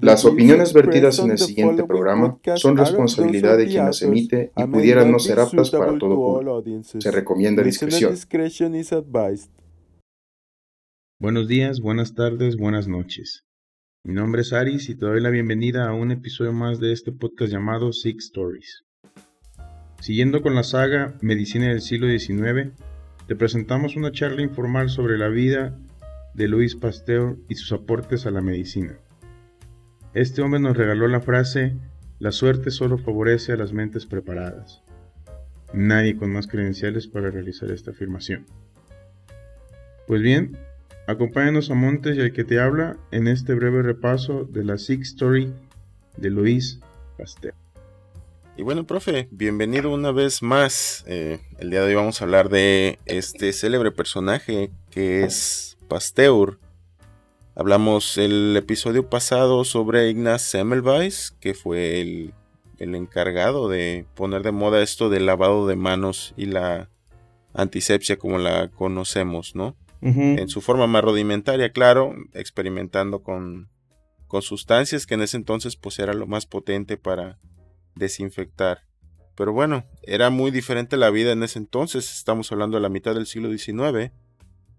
Las opiniones vertidas en el siguiente programa son responsabilidad de quien las emite y pudieran no ser aptas para todo público. Se recomienda discreción. Buenos días, buenas tardes, buenas noches. Mi nombre es Aris y te doy la bienvenida a un episodio más de este podcast llamado Six Stories. Siguiendo con la saga Medicina del siglo XIX, te presentamos una charla informal sobre la vida de Louis Pasteur y sus aportes a la medicina. Este hombre nos regaló la frase, la suerte solo favorece a las mentes preparadas. Nadie con más credenciales para realizar esta afirmación. Pues bien, acompáñanos a Montes y al que te habla en este breve repaso de la Six Story de Luis Pasteur. Y bueno, profe, bienvenido una vez más. Eh, el día de hoy vamos a hablar de este célebre personaje que es Pasteur, Hablamos el episodio pasado sobre Ignaz Semmelweis, que fue el, encargado de poner de moda esto del lavado de manos y la antisepsia como la conocemos, ¿no? En su forma más rudimentaria, claro, experimentando con, con sustancias que en ese entonces pues era lo más potente para desinfectar. Pero bueno, era muy diferente la vida en ese entonces, estamos hablando de la mitad del siglo XIX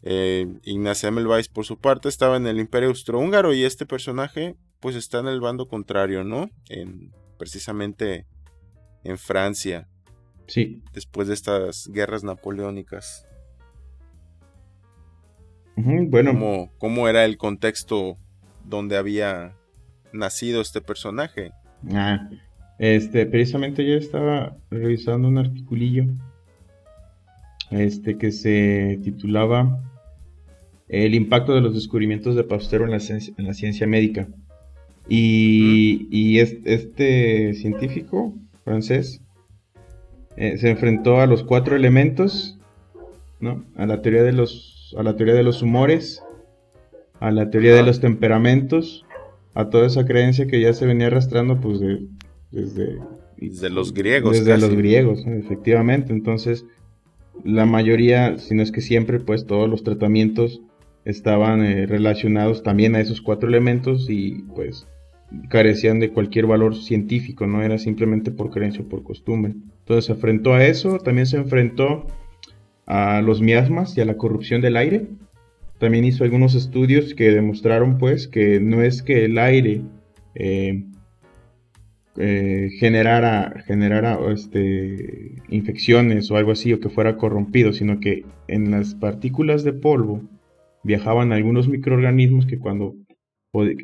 eh, Ignacio Semmelweis, por su parte, estaba en el Imperio Austrohúngaro y este personaje, pues, está en el bando contrario, ¿no? En, precisamente en Francia. Sí. Después de estas guerras napoleónicas. bueno. ¿Cómo, era el contexto donde había nacido este personaje? Ah, este, precisamente yo estaba revisando un articulillo este, que se titulaba el impacto de los descubrimientos de Pasteur en la, ciencia, médica. Y, este, científico francés eh, se enfrentó a los cuatro elementos, ¿no? a, la teoría de los, a la teoría de los humores, a la teoría de los temperamentos, a toda esa creencia que ya se venía arrastrando pues desde, desde los griegos. Desde los griegos, efectivamente. Entonces, la mayoría, si no es que siempre, pues todos los tratamientos estaban eh, relacionados también a esos cuatro elementos y pues carecían de cualquier valor científico, no era simplemente por creencia o por costumbre. Entonces se enfrentó a eso, también se enfrentó a los miasmas y a la corrupción del aire. También hizo algunos estudios que demostraron pues que no es que el aire eh, eh, generara, generara este, infecciones o algo así o que fuera corrompido, sino que en las partículas de polvo viajaban algunos microorganismos que cuando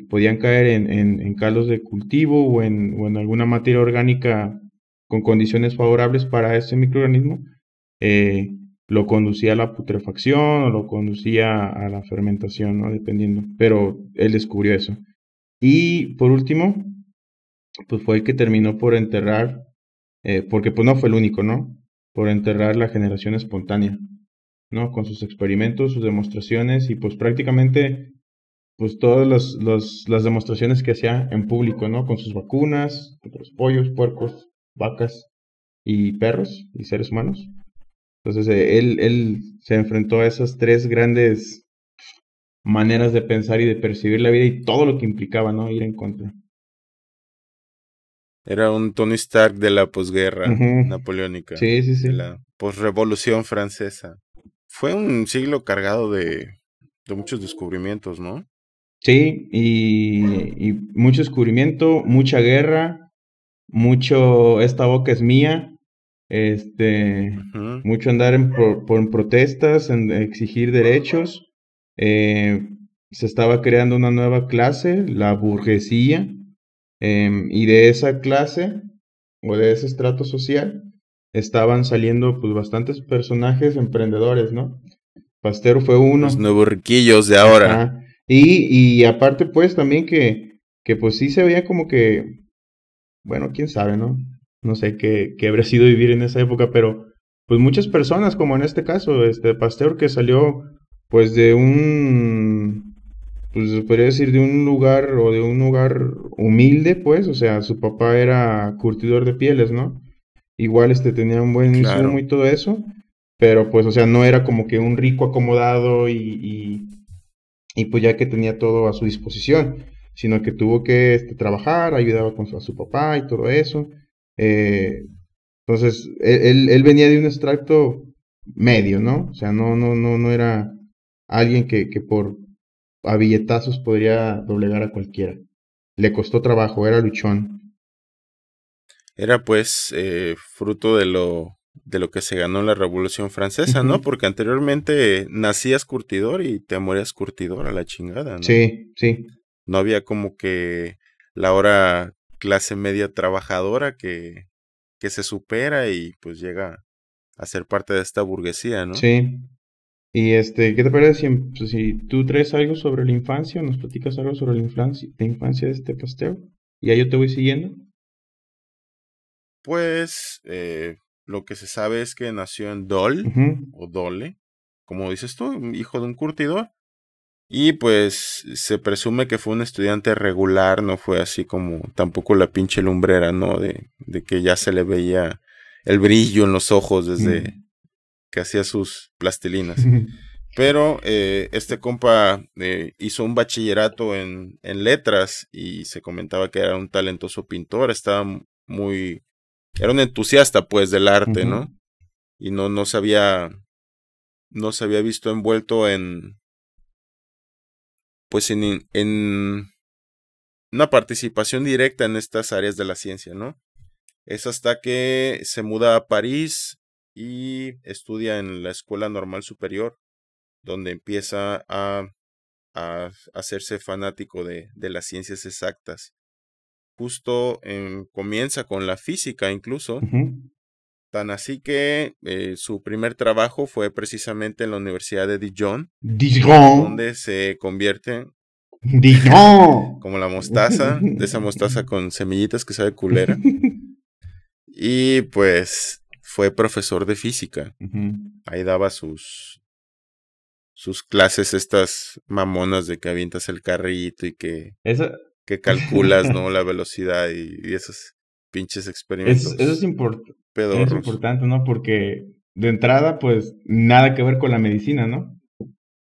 podían caer en, caldos de cultivo o en, alguna materia orgánica con condiciones favorables para ese microorganismo, eh, lo conducía a la putrefacción o lo conducía a la fermentación, dependiendo. Pero él descubrió eso. Y por último, pues fue el que terminó por enterrar, eh, porque pues no fue el único, ¿no? Por enterrar la generación espontánea. ¿No? Con sus experimentos, sus demostraciones y pues prácticamente pues todas las demostraciones que hacía en público, ¿no? Con sus vacunas, los pollos, puercos, vacas y perros y seres humanos. Entonces eh, él, él se enfrentó a esas tres grandes maneras de pensar y de percibir la vida y todo lo que implicaba, ¿no? Ir en contra. Era un Tony Stark de la posguerra napoleónica. Sí, sí, sí. De la posrevolución francesa. Fue un siglo cargado de, de muchos descubrimientos, ¿no? Sí, y, mucho descubrimiento, mucha guerra, mucho esta boca es mía, este, mucho andar en, por, protestas, en exigir derechos. Eh, se estaba creando una nueva clase, la burguesía, em, y de esa clase o de ese estrato social estaban saliendo pues bastantes personajes emprendedores, ¿no? Pasteur fue uno. Los nuevos riquillos de ahora. Y, y aparte pues también que, que pues sí se veía como que, bueno, quién sabe, ¿no? No sé qué, qué habría sido vivir en esa época, pero pues muchas personas, como en este caso, este Pasteur que salió pues de un, pues se podría decir de un lugar o de un lugar humilde, pues, o sea, su papá era curtidor de pieles, ¿no? Igual este tenía un buen insumo y todo eso, pero pues, o sea, no era como que un rico acomodado y, y, pues ya que tenía todo a su disposición, sino que tuvo que este, trabajar, ayudaba con su, a su papá y todo eso. Eh, entonces, él, él, venía de un extracto medio, ¿no? O sea, no, no, no, no era alguien que, que por a billetazos podría doblegar a cualquiera. Le costó trabajo, era luchón. Era pues eh, fruto de lo de lo que se ganó en la Revolución Francesa, ¿no? Porque anteriormente nacías curtidor y te morías curtidor a la chingada, ¿no? Sí, sí. No había como que la ahora clase media trabajadora que, que se supera y pues llega a ser parte de esta burguesía, ¿no? Sí. Y este, ¿qué te parece si, pues, si tú traes algo sobre la infancia, nos platicas algo sobre la infancia, la infancia de este pastel? Y ahí yo te voy siguiendo. Pues eh, lo que se sabe es que nació en Dol o Dole, como dices tú, hijo de un curtidor. Y pues se presume que fue un estudiante regular, no fue así como tampoco la pinche lumbrera, ¿no? De, de que ya se le veía el brillo en los ojos desde que hacía sus plastilinas. Pero eh, este compa eh, hizo un bachillerato en, en letras y se comentaba que era un talentoso pintor, estaba muy era un entusiasta pues del arte, ¿no? Y no, no se había, no se había visto envuelto en, pues en, en una participación directa en estas áreas de la ciencia, ¿no? Es hasta que se muda a París y estudia en la Escuela Normal Superior, donde empieza a, a hacerse fanático de, de las ciencias exactas justo comienza con la física incluso. Tan así que eh, su primer trabajo fue precisamente en la Universidad de Dijon. Dijon. Donde se convierte Dijon. como la mostaza, de esa mostaza con semillitas que sabe culera. y pues fue profesor de física. Ahí daba sus sus clases estas mamonas de que avientas el carrito y que Esa, que calculas, ¿no? La velocidad y, esos pinches experimentos. eso es, importante, ¿no? Porque de entrada, pues, nada que ver con la medicina, ¿no?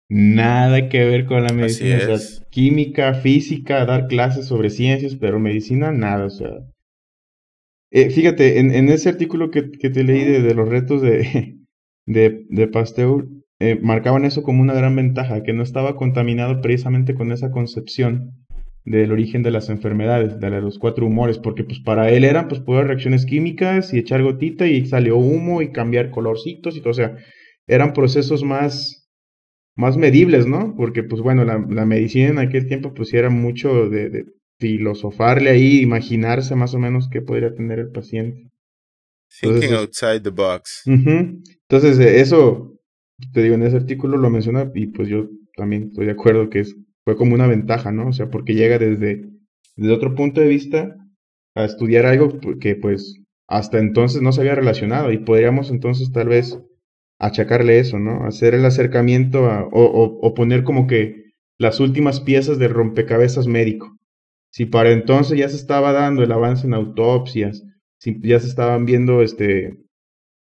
Nada que ver con la medicina. O sea, química, física, dar clases sobre ciencias, pero medicina, nada, o sea. Eh, fíjate, en, en, ese artículo que, que te leí de, de, los retos de, de, de Pasteur, eh, marcaban eso como una gran ventaja, que no estaba contaminado precisamente con esa concepción del origen de las enfermedades, de los cuatro humores, porque pues para él eran pues reacciones químicas y echar gotita y salió humo y cambiar colorcitos y todo, o sea, eran procesos más, más medibles, ¿no? Porque pues bueno, la, medicina en aquel tiempo pues era mucho de, filosofarle ahí, imaginarse más o menos qué podría tener el paciente. Thinking outside the box. Entonces, eso, te digo, en ese artículo lo menciona y pues yo también estoy de acuerdo que es fue como una ventaja, ¿no? O sea, porque llega desde, desde otro punto de vista a estudiar algo que pues hasta entonces no se había relacionado y podríamos entonces tal vez achacarle eso, ¿no? Hacer el acercamiento o, o, poner como que las últimas piezas del rompecabezas médico. Si para entonces ya se estaba dando el avance en autopsias, si ya se estaban viendo este,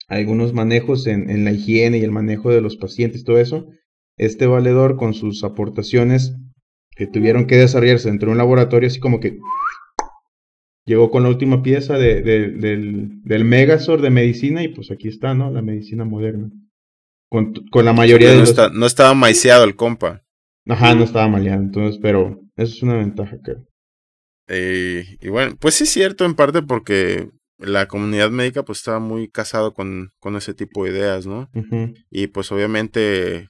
algunos manejos en, en la higiene y el manejo de los pacientes, todo eso, este valedor con sus aportaciones que tuvieron que desarrollarse dentro de un laboratorio, así como que llegó con la última pieza de, del, del Megazord de medicina y pues aquí está, ¿no? La medicina moderna. Con, con la mayoría de no, no estaba maiceado el compa. Ajá, no estaba maleado, entonces, pero eso es una ventaja, creo. Eh, y bueno, pues sí es cierto en parte porque la comunidad médica pues estaba muy casado con, con ese tipo de ideas, ¿no? Y pues obviamente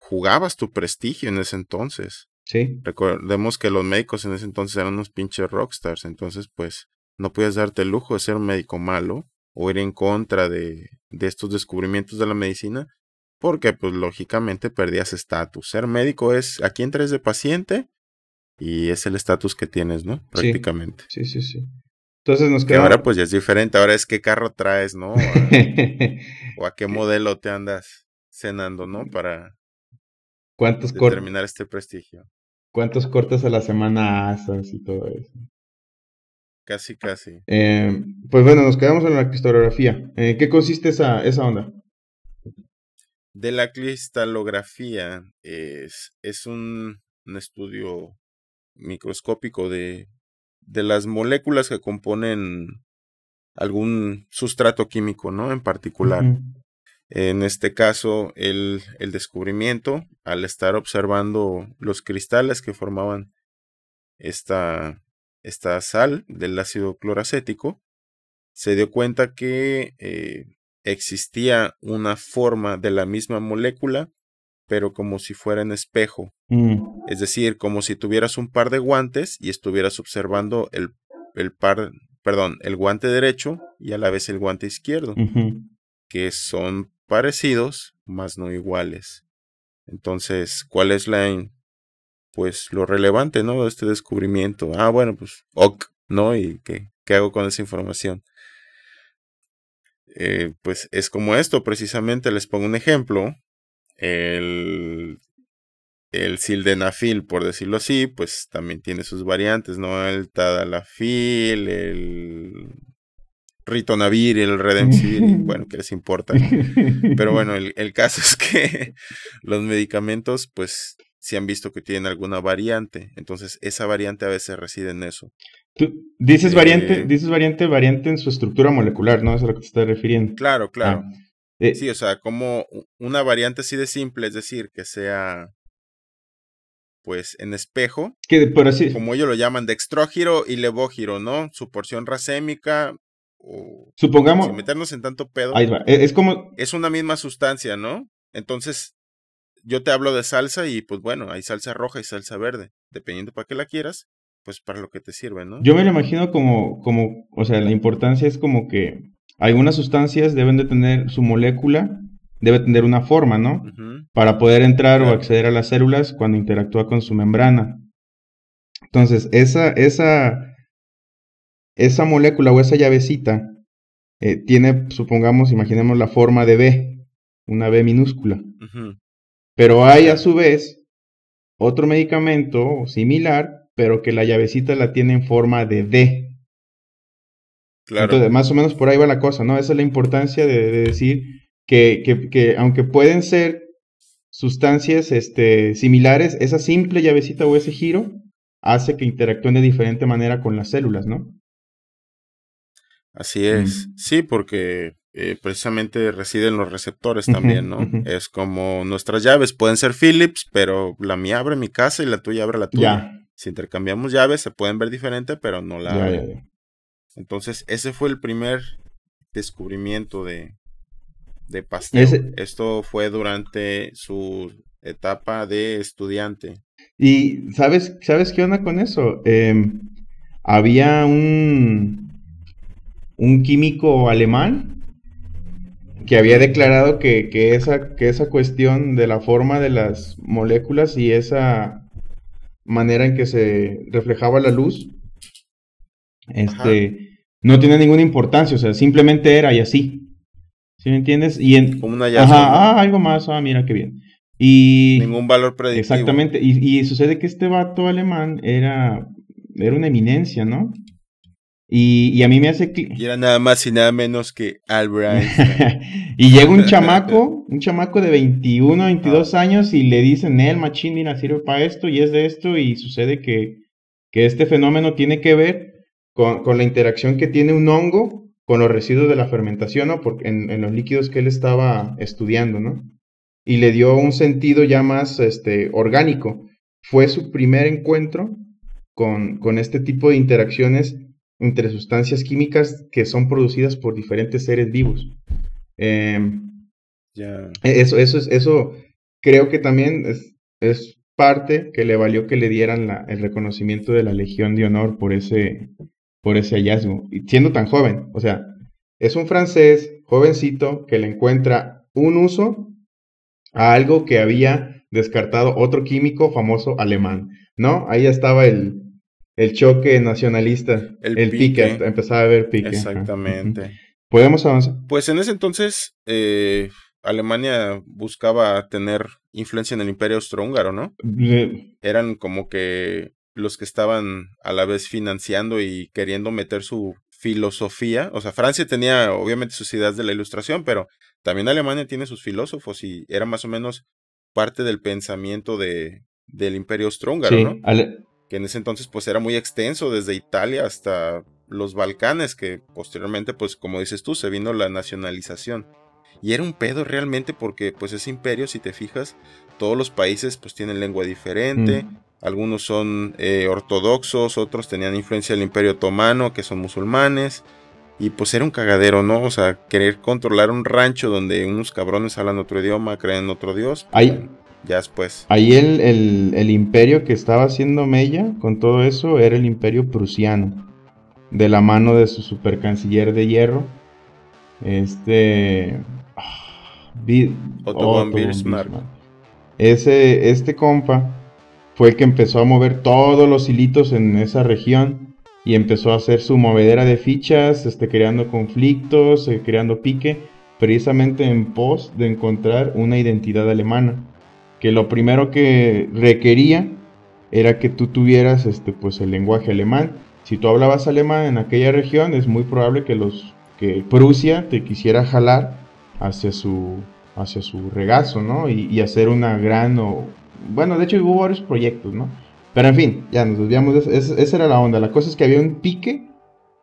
jugabas tu prestigio en ese entonces. Sí. Recordemos que los médicos en ese entonces eran unos pinches rockstars, entonces pues no podías darte el lujo de ser un médico malo o ir en contra de, de estos descubrimientos de la medicina, porque pues lógicamente perdías estatus. Ser médico es, aquí entras de paciente y es el estatus que tienes, ¿no? Prácticamente. Sí, sí, sí. Entonces nos. Que ahora pues ya es diferente, ahora es qué carro traes, ¿no? o a qué modelo te andas cenando, ¿no? Para ¿Cuántos determinar este prestigio. ¿Cuántos cortes a la semana haces y todo eso? Casi, casi. Eh, pues bueno, nos quedamos en la cristalografía. ¿En qué consiste esa, esa onda? De la cristalografía es, es un, un estudio microscópico de, de las moléculas que componen algún sustrato químico, ¿no? En particular. En este caso, el, el, descubrimiento, al estar observando los cristales que formaban esta, esta sal del ácido cloracético, se dio cuenta que eh, existía una forma de la misma molécula, pero como si fuera en espejo. Mm. Es decir, como si tuvieras un par de guantes y estuvieras observando el, el par, perdón, el guante derecho y a la vez el guante izquierdo, que son parecidos, mas no iguales. Entonces, ¿cuál es la pues lo relevante, ¿no? De este descubrimiento. Ah, bueno, pues ok, ¿no? ¿Y qué, qué hago con esa información? Eh, pues es como esto, precisamente les pongo un ejemplo. El, el sildenafil, por decirlo así, pues también tiene sus variantes, ¿no? El tadalafil, el ritonavir, el redemsivir, bueno, ¿qué les importa? Pero bueno, el, el caso es que los medicamentos, pues si han visto que tienen alguna variante. Entonces, esa variante a veces reside en eso. Tú dices variante, eh, dices variante, variante en su estructura molecular, ¿no? es a lo que te estás refiriendo. Claro, claro. Ah, eh, sí, o sea, como una variante así de simple, es decir, que sea pues en espejo, que por así como ellos lo llaman, dextrógiro y levógiro, ¿no? Su porción racémica o supongamos sin meternos en tanto pedo. Ahí va. E, es como es una misma sustancia, ¿no? Entonces, yo te hablo de salsa y pues bueno, hay salsa roja y salsa verde, dependiendo para qué la quieras, pues para lo que te sirve, ¿no? Yo me lo imagino como, como, o sea, la importancia es como que algunas sustancias deben de tener su molécula, debe tener una forma, ¿no? Para poder entrar o acceder a las células cuando interactúa con su membrana. Entonces, esa, esa, esa molécula o esa llavecita eh, tiene, supongamos, imaginemos la forma de B, una B minúscula. Pero hay a su vez otro medicamento similar, pero que la llavecita la tiene en forma de D. Claro. Entonces, más o menos por ahí va la cosa, ¿no? Esa es la importancia de, decir que, que, que, aunque pueden ser sustancias este, similares, esa simple llavecita o ese giro hace que interactúen de diferente manera con las células, ¿no? Así es. Sí, porque eh, precisamente residen los receptores también, ¿no? Es como nuestras llaves pueden ser Philips, pero la mía abre mi casa y la tuya abre la tuya. Si intercambiamos llaves se pueden ver diferente, pero no la abre. Entonces, ese fue el primer descubrimiento de, de Pasteur. Esto fue durante su etapa de estudiante. Y ¿sabes, ¿sabes qué onda con eso? Em, había un, un químico alemán que había declarado que, esa, que esa cuestión de la forma de las moléculas y esa manera en que se reflejaba la luz, este, no tiene ninguna importancia, o sea, simplemente era y así. ¿Sí me entiendes? Y en, Como una Ajá, ah, algo más, ah, mira qué bien. Y... Ningún valor predictivo. Exactamente, y, y sucede que este vato alemán era, era una eminencia, ¿no? Y, a mí me hace... Y era nada más y nada menos que Albert y llega un chamaco, un chamaco de 21, 22 años y le dicen, el machín, mira, sirve para esto y es de esto y sucede que, que este fenómeno tiene que ver con, con, la interacción que tiene un hongo con los residuos de la fermentación, ¿no? Porque en, en, los líquidos que él estaba estudiando, ¿no? Y le dio un sentido ya más este, orgánico. Fue su primer encuentro con, con este tipo de interacciones entre sustancias químicas que son producidas por diferentes seres vivos. Em, e, eso, eso, es, eso creo que también es, es, parte que le valió que le dieran la, el reconocimiento de la Legión de Honor por ese, por ese hallazgo, y siendo tan joven. O sea, es un francés jovencito que le encuentra un uso a algo que había descartado otro químico famoso alemán, ¿no? Ahí estaba el, el choque nacionalista, el, pique. empezaba a ver pique. Exactamente. ¿Podemos avanzar? Pues en ese entonces eh, Alemania buscaba tener influencia en el imperio austrohúngaro, ¿no? Eran como que los que estaban a la vez financiando y queriendo meter su filosofía. O sea, Francia tenía obviamente sus ideas de la ilustración, pero también Alemania tiene sus filósofos y era más o menos parte del pensamiento de, del imperio austrohúngaro, ¿no? Que en ese entonces pues era muy extenso desde Italia hasta los Balcanes, que posteriormente pues como dices tú se vino la nacionalización. Y era un pedo realmente porque pues ese imperio, si te fijas, todos los países pues tienen lengua diferente, mm. algunos son eh, ortodoxos, otros tenían influencia del imperio otomano, que son musulmanes. Y pues era un cagadero, ¿no? O sea, querer controlar un rancho donde unos cabrones hablan otro idioma, creen otro dios. Ahí, ya después. Ahí el, el, imperio que estaba haciendo Mella con todo eso era el imperio prusiano. De la mano de su super canciller de hierro. Este. Otto, von Bismarck. Ese, este compa fue el que empezó a mover todos los hilitos en esa región y empezó a hacer su movedera de fichas, este, creando conflictos, eh, creando pique, precisamente en pos de encontrar una identidad alemana. Que lo primero que requería era que tú tuvieras este, pues, el lenguaje alemán. Si tú hablabas alemán en aquella región, es muy probable que, los, que Prusia te quisiera jalar hacia su, hacia su regazo, ¿no? Y, hacer una gran... bueno, de hecho hubo varios proyectos, ¿no? Pero en fin, ya nos desviamos. De esa era la onda. La cosa es que había un pique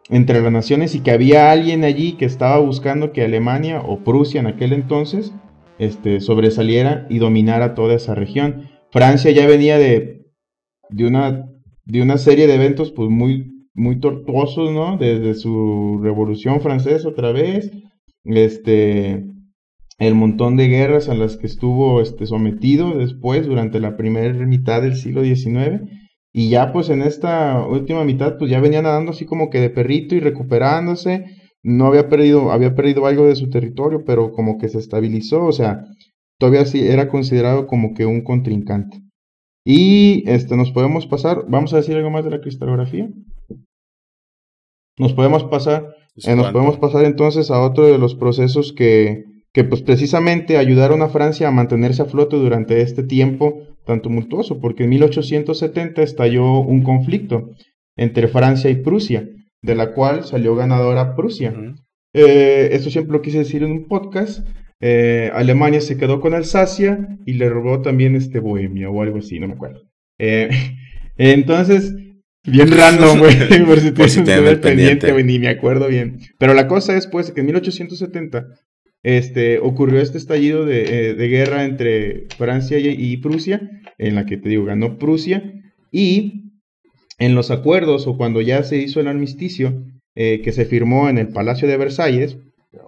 entre las naciones y que había alguien allí que estaba buscando que Alemania o Prusia en aquel entonces este, sobresaliera y dominara toda esa región. Francia ya venía de, de, una, de una serie de eventos pues muy, muy tortuosos, ¿no? Desde su revolución francesa otra vez, este, el montón de guerras a las que estuvo este, sometido después durante la primera mitad del siglo XIX. Y ya pues en esta última mitad pues ya venía nadando así como que de perrito y recuperándose. No había perdido, había perdido algo de su territorio, pero como que se estabilizó, o sea, todavía sí era considerado como que un contrincante. Y este, nos podemos pasar, vamos a decir algo más de la cristalografía. Nos podemos pasar, eh, nos podemos pasar entonces a otro de los procesos que, que pues precisamente ayudaron a Francia a mantenerse a flote durante este tiempo tan tumultuoso, porque en 1870 estalló un conflicto entre Francia y Prusia, de la cual salió ganadora Prusia. Eh, esto siempre lo quise decir en un podcast. Eh, Alemania se quedó con Alsacia y le robó también este Bohemia o algo así, no me acuerdo. Eh, entonces, bien random, güey, por si, por si el pendiente, ni me acuerdo bien. Pero la cosa es, pues, que en 1870 este, ocurrió este estallido de, eh, guerra entre Francia y, Prusia, en la que te digo, ganó Prusia, y en los acuerdos o cuando ya se hizo el armisticio eh, que se firmó en el Palacio de Versalles,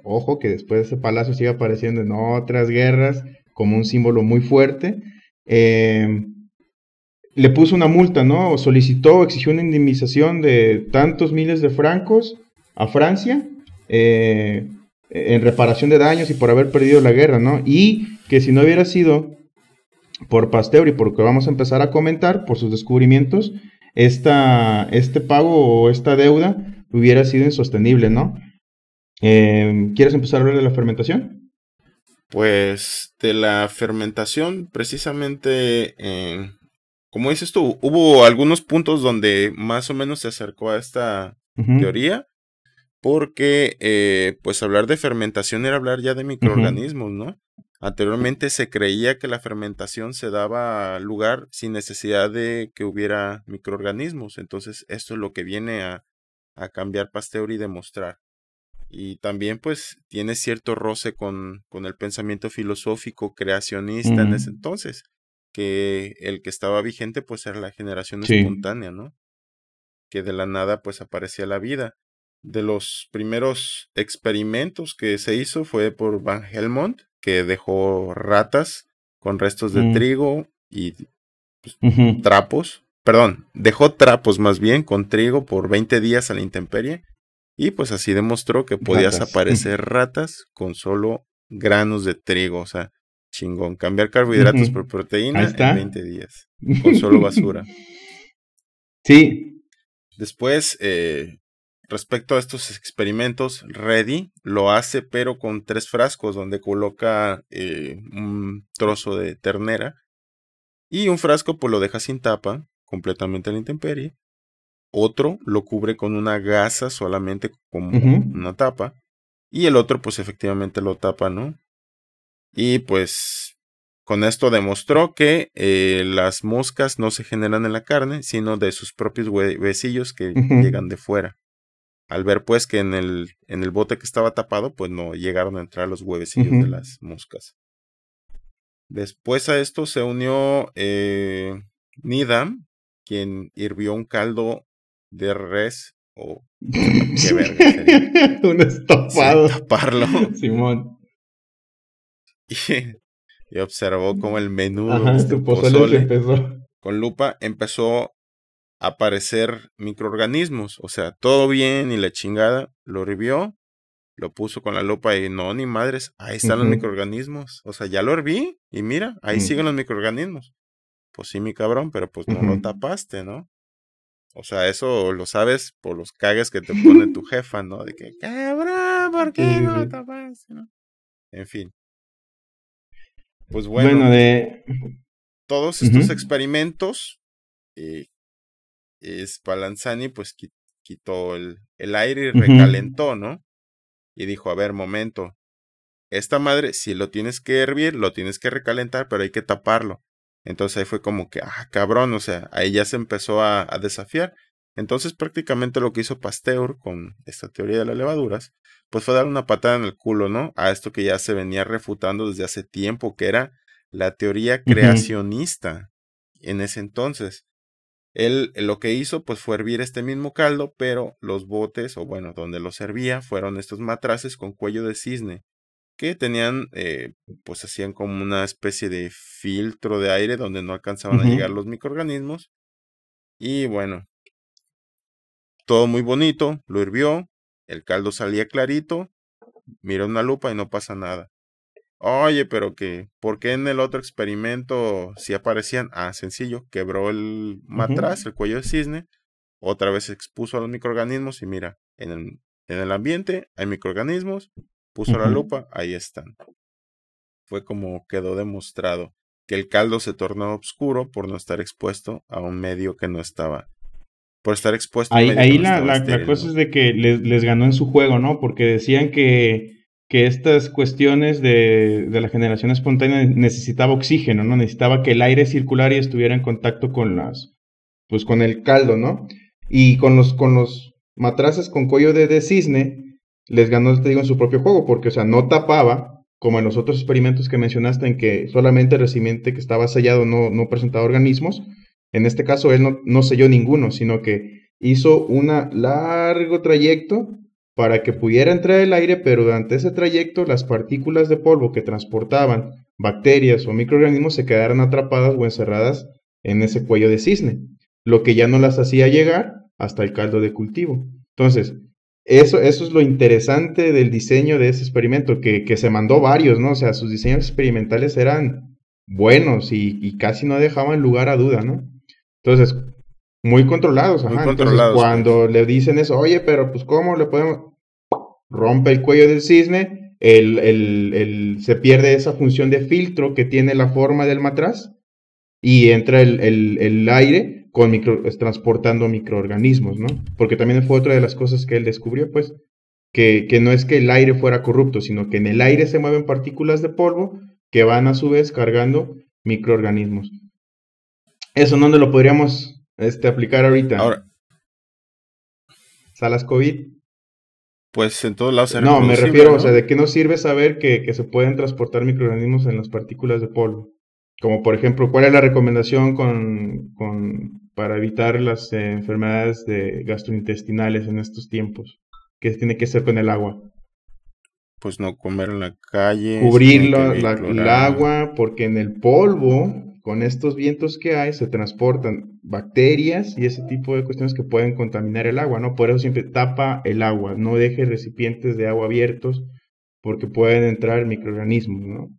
ojo que después de ese palacio sigue apareciendo en otras guerras como un símbolo muy fuerte, eh, le puso una multa, ¿no? O solicitó, exigió una indemnización de tantos miles de francos a Francia en reparación de daños y por haber perdido la guerra, ¿no? Y que si no hubiera sido por Pasteur y por lo que vamos a empezar a comentar, por sus descubrimientos, esta, este pago o esta deuda hubiera sido insostenible, ¿no? Em, ¿Quieres empezar a hablar de la fermentación? Pues de la fermentación, precisamente, como dices tú, hubo algunos puntos donde más o menos se acercó a esta teoría, porque eh, pues hablar de fermentación era hablar ya de microorganismos, ¿no? Anteriormente se creía que la fermentación se daba lugar sin necesidad de que hubiera microorganismos, entonces esto es lo que viene a, a cambiar Pasteur y demostrar. Y también pues tiene cierto roce con, con el pensamiento filosófico creacionista en ese entonces, que el que estaba vigente pues era la generación espontánea, ¿no? Que de la nada pues aparecía la vida de los primeros experimentos que se hizo fue por Van Helmont, que dejó ratas con restos de mm. trigo y pues, trapos. Perdón, dejó trapos más bien con trigo por 20 días a la intemperie. Y pues así demostró que podías aparecer ratas con solo granos de trigo. O sea, chingón. Cambiar carbohidratos por proteína en 20 días. Con solo basura. Sí. Después, eh, Respecto a estos experimentos, Reddy lo hace pero con tres frascos donde coloca eh, un trozo de ternera y un frasco pues lo deja sin tapa, completamente a la intemperie. Otro lo cubre con una gasa solamente con una tapa y el otro pues efectivamente lo tapa, ¿no? Y pues con esto demostró que eh, las moscas no se generan en la carne, sino de sus propios huesillos que llegan de fuera. Al ver pues que en el, en el bote que estaba tapado, pues no llegaron a entrar los huevecillos de las moscas. Después a esto se unió eh, Nidam, quien hirvió un caldo de res o qué verga un estofado. taparlo. Simón. Y, observó como el menudo este pozole, con lupa empezó aparecer microorganismos. O sea, todo bien y la chingada. Lo hirvió, lo puso con la lupa y no, ni madres, ahí están los microorganismos. O sea, ya lo herví y mira, ahí mm. siguen los microorganismos. Pues sí, mi cabrón, pero pues no lo tapaste, ¿no? O sea, eso lo sabes por los cagues que te pone tu jefa, ¿no? De que, cabrón, ¿por qué no lo tapaste? ¿no? En fin. Pues bueno. de... Todos estos experimentos, eh, Spallanzani pues quitó el, el aire y recalentó, ¿no? Y dijo, a ver, momento, esta madre, si lo tienes que hervir, lo tienes que recalentar, pero hay que taparlo. Entonces ahí fue como que, ah, cabrón, o sea, ahí ya se empezó a, desafiar. Entonces prácticamente lo que hizo Pasteur con esta teoría de las levaduras, pues fue dar una patada en el culo, ¿no? A esto que ya se venía refutando desde hace tiempo, que era la teoría creacionista en ese entonces. Él lo que hizo pues fue hervir este mismo caldo, pero los botes, o bueno, donde lo servía, fueron estos matraces con cuello de cisne, que tenían, eh, pues hacían como una especie de filtro de aire donde no alcanzaban a llegar los microorganismos. Y bueno, todo muy bonito, lo hirvió, el caldo salía clarito, mira una lupa y no pasa nada. Oye, pero que, ¿por qué en el otro experimento si aparecían? Ah, sencillo, quebró el matraz, el cuello de cisne, otra vez expuso a los microorganismos y mira, en el, en el ambiente hay microorganismos, puso la lupa, ahí están. Fue como quedó demostrado que el caldo se tornó oscuro por no estar expuesto a un medio que no estaba. Por estar expuesto ahí, a un medio Ahí la, la, cosa es de que les, les, ganó en su juego, ¿no? Porque decían que, que estas cuestiones de, de, la generación espontánea necesitaba oxígeno, ¿no? Necesitaba que el aire circular y estuviera en contacto con las. Pues con el caldo, ¿no? Y con los, con los matraces con cuello de, de cisne, les ganó, te digo, en su propio juego, porque, o sea, no tapaba, como en los otros experimentos que mencionaste, en que solamente el recipiente que estaba sellado no, no presentaba organismos. En este caso, él no, no selló ninguno, sino que hizo un largo trayecto para que pudiera entrar el aire, pero durante ese trayecto las partículas de polvo que transportaban bacterias o microorganismos se quedaran atrapadas o encerradas en ese cuello de cisne, lo que ya no las hacía llegar hasta el caldo de cultivo. Entonces, eso, eso es lo interesante del diseño de ese experimento, que, que, se mandó varios, ¿no? O sea, sus diseños experimentales eran buenos y, casi no dejaban lugar a duda, ¿no? Entonces, muy controlados, ajá. Entonces, cuando le dicen eso, oye, pero pues, ¿cómo le podemos...? Rompe el cuello del cisne, el, el, el, se pierde esa función de filtro que tiene la forma del matraz y entra el, el aire con micro, transportando microorganismos, ¿no? Porque también fue otra de las cosas que él descubrió, pues, que, que no es que el aire fuera corrupto, sino que en el aire se mueven partículas de polvo que van a su vez cargando microorganismos. Eso, ¿dónde lo podríamos este, aplicar ahorita? Ahora. ¿Salas COVID? Pues en todos lados. No, me refiero, o sea, ¿de qué nos sirve saber que, que se pueden transportar microorganismos en las partículas de polvo? Como por ejemplo, ¿cuál es la recomendación con, con para evitar las eh, enfermedades de gastrointestinales en estos tiempos? ¿Qué tiene que hacer con el agua? Pues no comer en la calle. Cubrirlo, el agua, porque en el polvo, con estos vientos que hay, se transportan bacterias y ese tipo de cuestiones que pueden contaminar el agua, ¿no? Por eso siempre tapa el agua, no deje recipientes de agua abiertos, porque pueden entrar microorganismos, ¿no?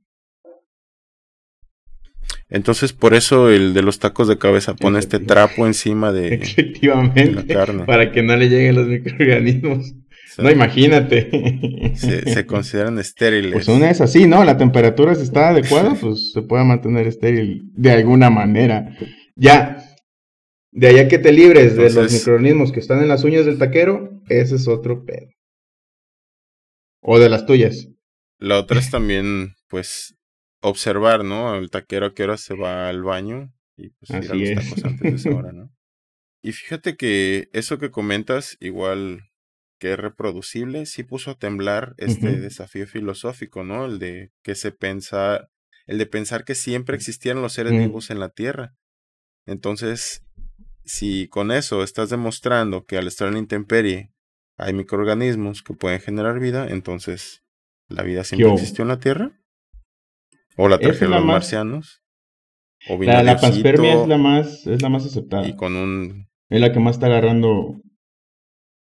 Entonces, por eso el de los tacos de cabeza pone este trapo encima de, Efectivamente, la carne. Para que no le lleguen los microorganismos. No, imagínate. Se, consideran estériles. Pues una es así, ¿no? La temperatura si está adecuada, pues se puede mantener estéril de alguna manera. Ya, de allá que te libres de los microorganismos que están en las uñas del taquero, ese es otro pedo. O de las tuyas. La otra es también, pues, observar, ¿no? El taquero a qué hora se va al baño y pues ir a los tacos antes de esa hora, ¿no? Y fíjate que eso que comentas, igual que es reproducible, sí puso a temblar este desafío filosófico, ¿no? El de que se pensa, el de pensar que siempre existieron los seres vivos en la Tierra. Entonces, si con eso estás demostrando que al estar en la intemperie hay microorganismos que pueden generar vida, entonces la vida siempre existió en la Tierra. O la trajeron los marcianos. O la, la panspermia es la más, es la más aceptada. Y con un. Es la que más está agarrando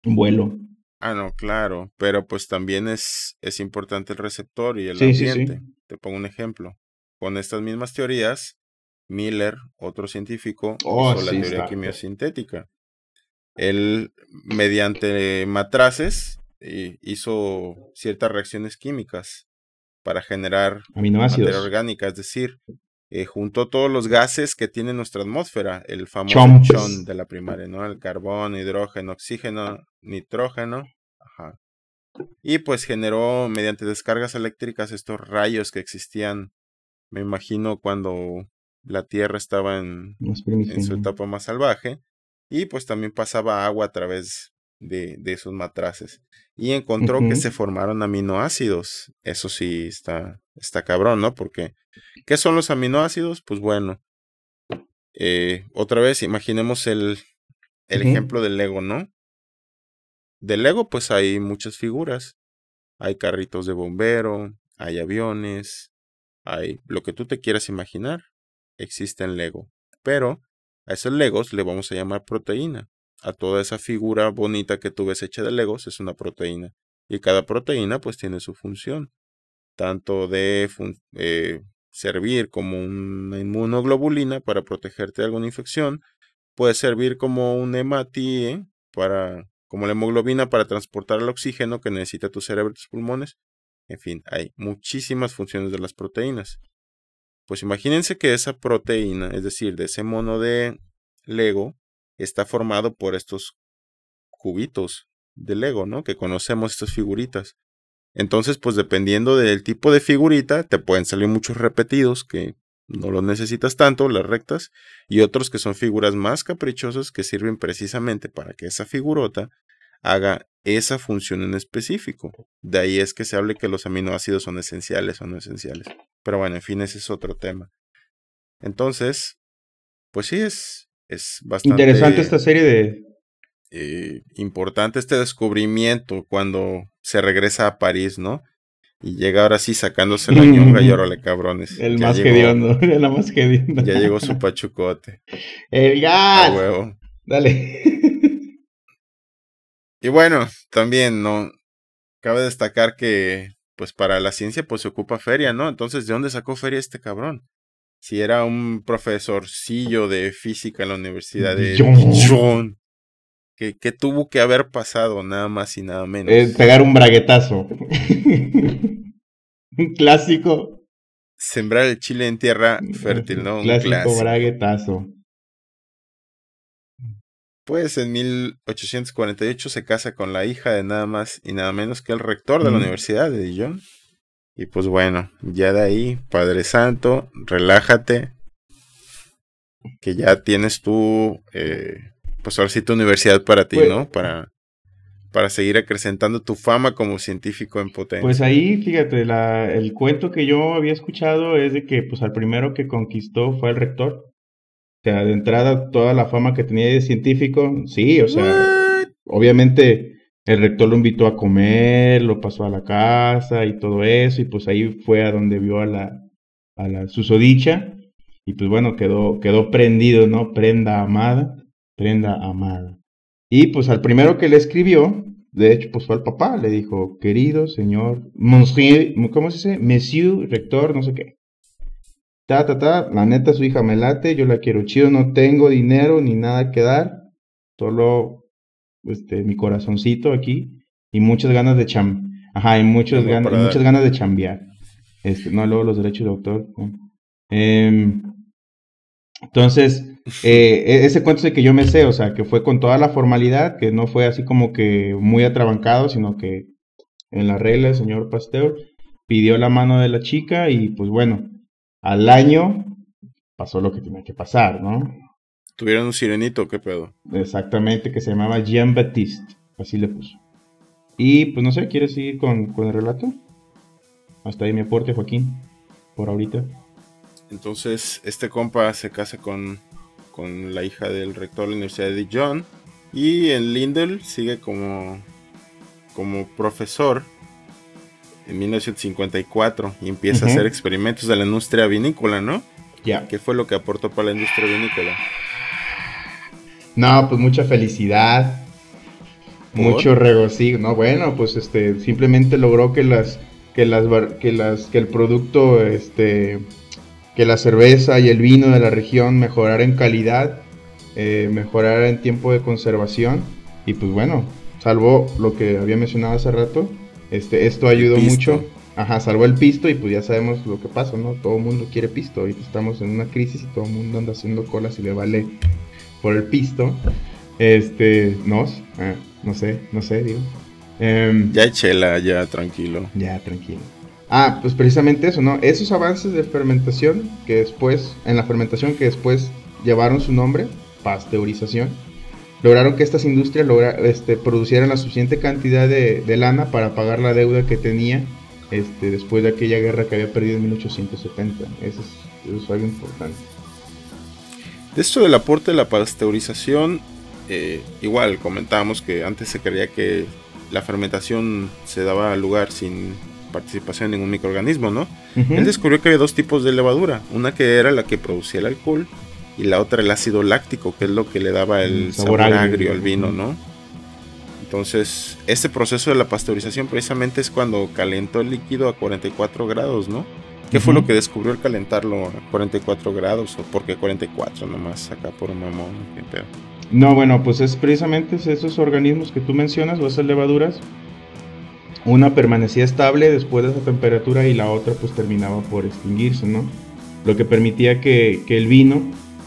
vuelo. Ah, no, claro. Pero pues también es, es importante el receptor y el ambiente. Te pongo un ejemplo. Con estas mismas teorías, Miller, otro científico, oh, hizo la teoría quimiosintética. Él, mediante matraces, hizo ciertas reacciones químicas para generar materia orgánica, es decir, eh, juntó todos los gases que tiene nuestra atmósfera, el famoso chon de la primaria, ¿no? El carbón, hidrógeno, oxígeno, nitrógeno, ajá. Y pues generó mediante descargas eléctricas estos rayos que existían, me imagino, cuando la Tierra estaba en, en su etapa más salvaje. Y pues también pasaba agua a través de, de esos matraces. Y encontró que se formaron aminoácidos. Eso sí está, está cabrón, ¿no? Porque, ¿qué son los aminoácidos? Pues bueno, eh, otra vez imaginemos el, el ejemplo del Lego, ¿no? Del Lego pues hay muchas figuras. Hay carritos de bombero, hay aviones, hay lo que tú te quieras imaginar. Existe en Lego. Pero a esos Legos le vamos a llamar proteína a toda esa figura bonita que tú ves hecha de Legos es una proteína. Y cada proteína pues tiene su función. Tanto de eh, servir como una inmunoglobulina para protegerte de alguna infección. Puede servir como un hematie para, como la hemoglobina para transportar el oxígeno que necesita tu cerebro y tus pulmones. En fin, hay muchísimas funciones de las proteínas. Pues imagínense que esa proteína, es decir, de ese mono de Lego, está formado por estos cubitos de Lego, ¿no? Que conocemos estas figuritas. Entonces, pues dependiendo del tipo de figurita, te pueden salir muchos repetidos que no los necesitas tanto, las rectas, y otros que son figuras más caprichosas que sirven precisamente para que esa figurota haga esa función en específico. De ahí es que se hable que los aminoácidos son esenciales o no esenciales. Pero bueno, en fin, ese es otro tema. Entonces, pues sí, es, es bastante... Interesante esta serie de... Eh, importante este descubrimiento cuando se regresa a París, ¿no? Y llega ahora sí sacándose la ñonga y órale, cabrones. El más hediondo, el más hediondo. Ya llegó su pachucote. El gas. huevo. Dale. Y bueno, también, ¿no? Cabe destacar que, pues para la ciencia, pues se ocupa feria, ¿no? Entonces, ¿de dónde sacó feria este cabrón? Si era un profesorcillo de física en la Universidad de Dijon, que, que, tuvo que haber pasado nada más y nada menos. Es pegar un braguetazo. un clásico. Sembrar el chile en tierra fértil, ¿no? Un clásico, braguetazo. Pues en 1848 se casa con la hija de nada más y nada menos que el rector de la Universidad de Dijon. Y pues bueno, ya de ahí, Padre Santo, relájate, que ya tienes tu, eh, pues ahora sí tu universidad para ti, pues ¿no? Para, para seguir acrecentando tu fama como científico en potencia. Pues ahí, fíjate, la, el cuento que yo había escuchado es de que pues al primero que conquistó fue el rector. O sea, de entrada toda la fama que tenía de científico, sí, o sea, obviamente el rector lo invitó a comer, lo pasó a la casa y todo eso, y pues ahí fue a donde vio a la, a la susodicha, y pues bueno, quedó, quedó prendido, ¿no? Prenda amada, prenda amada. Y pues al primero que le escribió, de hecho, pues fue al papá, le dijo, querido señor, monsieur, ¿cómo se dice? Monsieur, rector, no sé qué. Ta, ta, ta, la neta su hija me late, yo la quiero chido, no tengo dinero ni nada que dar, solo este, mi corazoncito aquí y muchas ganas de cham, ajá, y muchas ganas, muchas ganas de chambear. Este, no, luego los derechos de autor. Em, entonces, eh, e-, ese cuento es el que yo me sé, o sea, que fue con toda la formalidad, que no fue así como que muy atrabancado, sino que en la regla el señor Pasteur pidió la mano de la chica y pues bueno, Al año pasó lo que tenía que pasar, ¿no? ¿Tuvieron un sirenito? ¿Qué pedo? Exactamente, que se llamaba Jean Baptiste. Así le puso. Y pues no sé, ¿quieres seguir con, el relato? Hasta ahí mi aporte, Joaquín, por ahorita. Entonces, este compa se casa con, con la hija del rector de la Universidad de Dijon. Y en Lindell sigue como, como profesor en 1954 y empieza a hacer experimentos de la industria vinícola, ¿no? Ya. ¿Qué fue lo que aportó para la industria vinícola? No, pues mucha felicidad, mucho regocijo. No, bueno, pues este simplemente logró que las que las que las que el producto este que la cerveza y el vino de la región mejorara en calidad, eh, mejorara en tiempo de conservación y pues bueno, salvo lo que había mencionado hace rato, este esto ayudó mucho. Ajá, salvó el pisto y pues ya sabemos lo que pasa, ¿no? Todo el mundo quiere pisto. Ahorita estamos en una crisis y todo el mundo anda haciendo colas y le vale por el pisto. Este, nos, ah, no sé, no sé, digo. Em, ya chela, ya tranquilo. Ya tranquilo. Ah, pues precisamente eso, ¿no? Esos avances de fermentación que después, en la fermentación que después llevaron su nombre, pasteurización, lograron que estas industrias logra, este, producieran la suficiente cantidad de, lana para pagar la deuda que tenía este, después de aquella guerra que había perdido en 1870. Eso es, eso es algo importante. De esto del aporte de la pasteurización, eh, igual comentábamos que antes se creía que la fermentación se daba lugar sin participación de ningún microorganismo, ¿no? Él descubrió que había dos tipos de levadura, una que era la que producía el alcohol y la otra el ácido láctico, que es lo que le daba el sabor, agrio, al vino, ¿no? Entonces, este proceso de la pasteurización precisamente es cuando calentó el líquido a 44 grados, ¿no? ¿Qué fue lo que descubrió el calentarlo a 44 grados? ¿O por qué 44 nomás acá por un mamón? No, bueno, pues es precisamente esos organismos que tú mencionas o esas levaduras. Una permanecía estable después de esa temperatura y la otra pues terminaba por extinguirse, ¿no? Lo que permitía que, el vino